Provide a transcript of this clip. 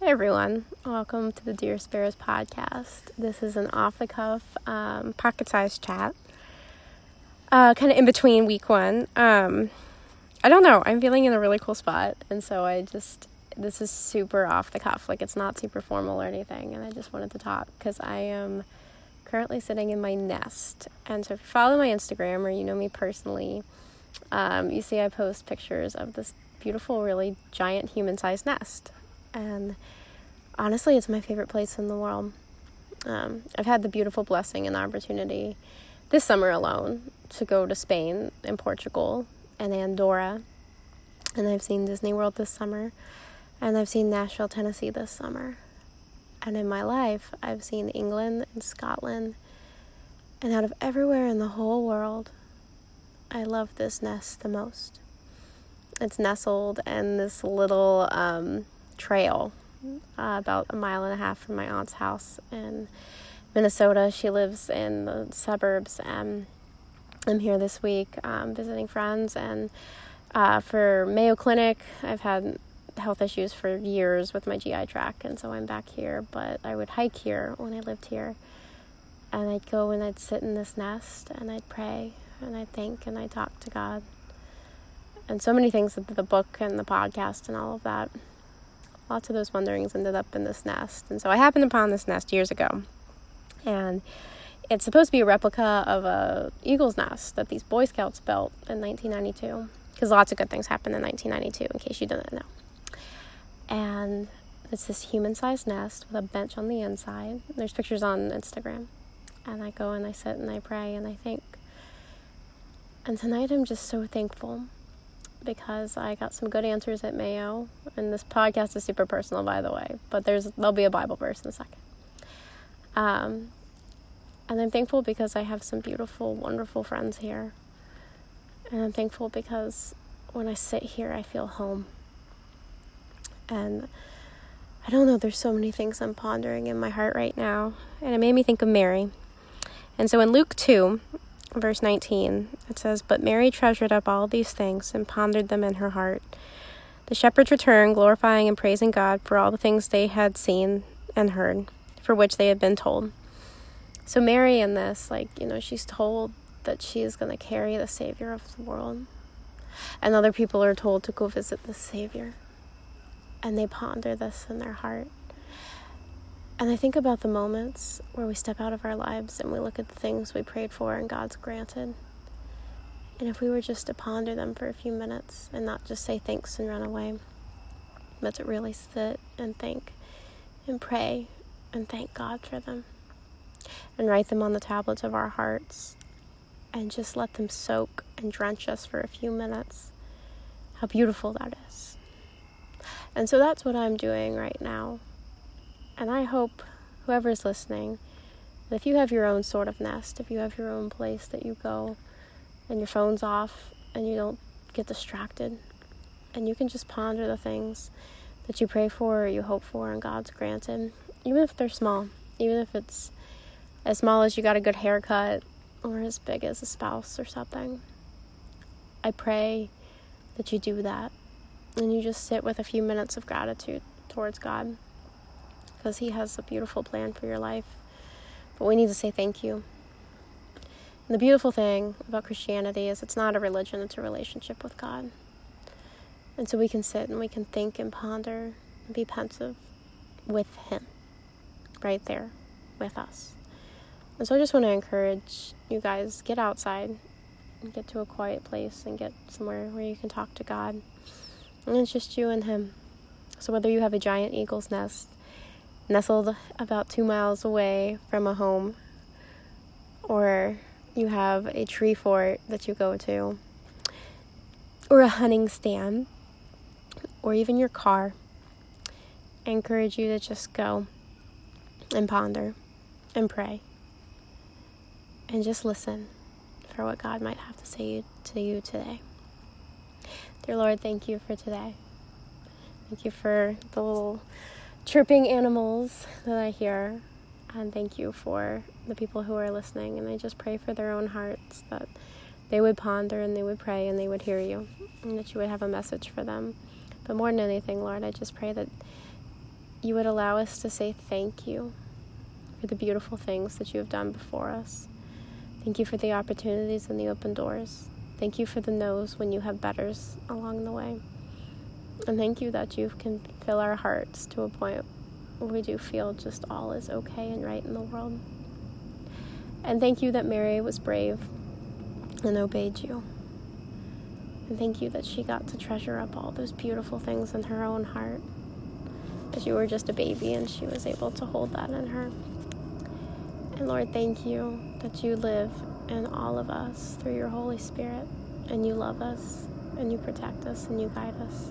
Hey everyone, welcome to the Dear Sparrows podcast. This is an off the cuff, um, pocket sized chat, uh, kind of in between week one. Um, I don't know, I'm feeling in a really cool spot, and so I just, this is super off the cuff, like it's not super formal or anything, and I just wanted to talk because I am currently sitting in my nest. And so if you follow my Instagram or you know me personally, um, you see I post pictures of this beautiful, really giant human sized nest and honestly, it's my favorite place in the world. Um, I've had the beautiful blessing and the opportunity this summer alone to go to Spain and Portugal and Andorra, and I've seen Disney World this summer, and I've seen Nashville, Tennessee this summer. And in my life, I've seen England and Scotland, and out of everywhere in the whole world, I love this nest the most. It's nestled in this little um, trail uh, about a mile and a half from my aunt's house in Minnesota. She lives in the suburbs. and I'm here this week um, visiting friends and uh, for Mayo Clinic. I've had health issues for years with my GI tract, and so I'm back here. But I would hike here when I lived here, and I'd go and I'd sit in this nest and I'd pray and I'd think and I'd talk to God. And so many things that the book and the podcast and all of that lots of those wanderings ended up in this nest. And so I happened upon this nest years ago. And it's supposed to be a replica of a eagle's nest that these Boy Scouts built in 1992. Because lots of good things happened in 1992, in case you didn't know. And it's this human sized nest with a bench on the inside. There's pictures on Instagram. And I go and I sit and I pray and I think. And tonight I'm just so thankful because I got some good answers at Mayo. And this podcast is super personal, by the way, but there's there'll be a Bible verse in a second. Um, and I'm thankful because I have some beautiful, wonderful friends here. And I'm thankful because when I sit here, I feel home. And I don't know, there's so many things I'm pondering in my heart right now. And it made me think of Mary. And so in Luke 2, verse 19, it says, But Mary treasured up all these things and pondered them in her heart. The shepherds returned, glorifying and praising God for all the things they had seen and heard, for which they had been told. So, Mary, in this, like, you know, she's told that she is going to carry the Savior of the world. And other people are told to go visit the Savior. And they ponder this in their heart. And I think about the moments where we step out of our lives and we look at the things we prayed for and God's granted. And if we were just to ponder them for a few minutes and not just say thanks and run away, but to really sit and think and pray and thank God for them and write them on the tablets of our hearts and just let them soak and drench us for a few minutes. How beautiful that is. And so that's what I'm doing right now. And I hope whoever's listening, that if you have your own sort of nest, if you have your own place that you go and your phone's off and you don't get distracted, and you can just ponder the things that you pray for or you hope for and God's granted, even if they're small, even if it's as small as you got a good haircut or as big as a spouse or something. I pray that you do that and you just sit with a few minutes of gratitude towards God because He has a beautiful plan for your life. But we need to say thank you. And the beautiful thing about Christianity is it's not a religion, it's a relationship with God. And so we can sit and we can think and ponder and be pensive with Him right there with us. And so I just want to encourage you guys get outside and get to a quiet place and get somewhere where you can talk to God. And it's just you and Him. So whether you have a giant eagle's nest nestled about two miles away from a home, or you have a tree fort that you go to, or a hunting stand, or even your car, I encourage you to just go and ponder and pray and just listen for what God might have to say to you today. Dear Lord, thank you for today. Thank you for the little chirping animals that I hear. And thank you for the people who are listening. And I just pray for their own hearts that they would ponder and they would pray and they would hear you and that you would have a message for them. But more than anything, Lord, I just pray that you would allow us to say thank you for the beautiful things that you have done before us. Thank you for the opportunities and the open doors. Thank you for the no's when you have betters along the way. And thank you that you can fill our hearts to a point where we do feel just all is okay and right in the world. And thank you that Mary was brave and obeyed you. And thank you that she got to treasure up all those beautiful things in her own heart. That you were just a baby and she was able to hold that in her. And Lord, thank you that you live in all of us through your Holy Spirit. And you love us and you protect us and you guide us.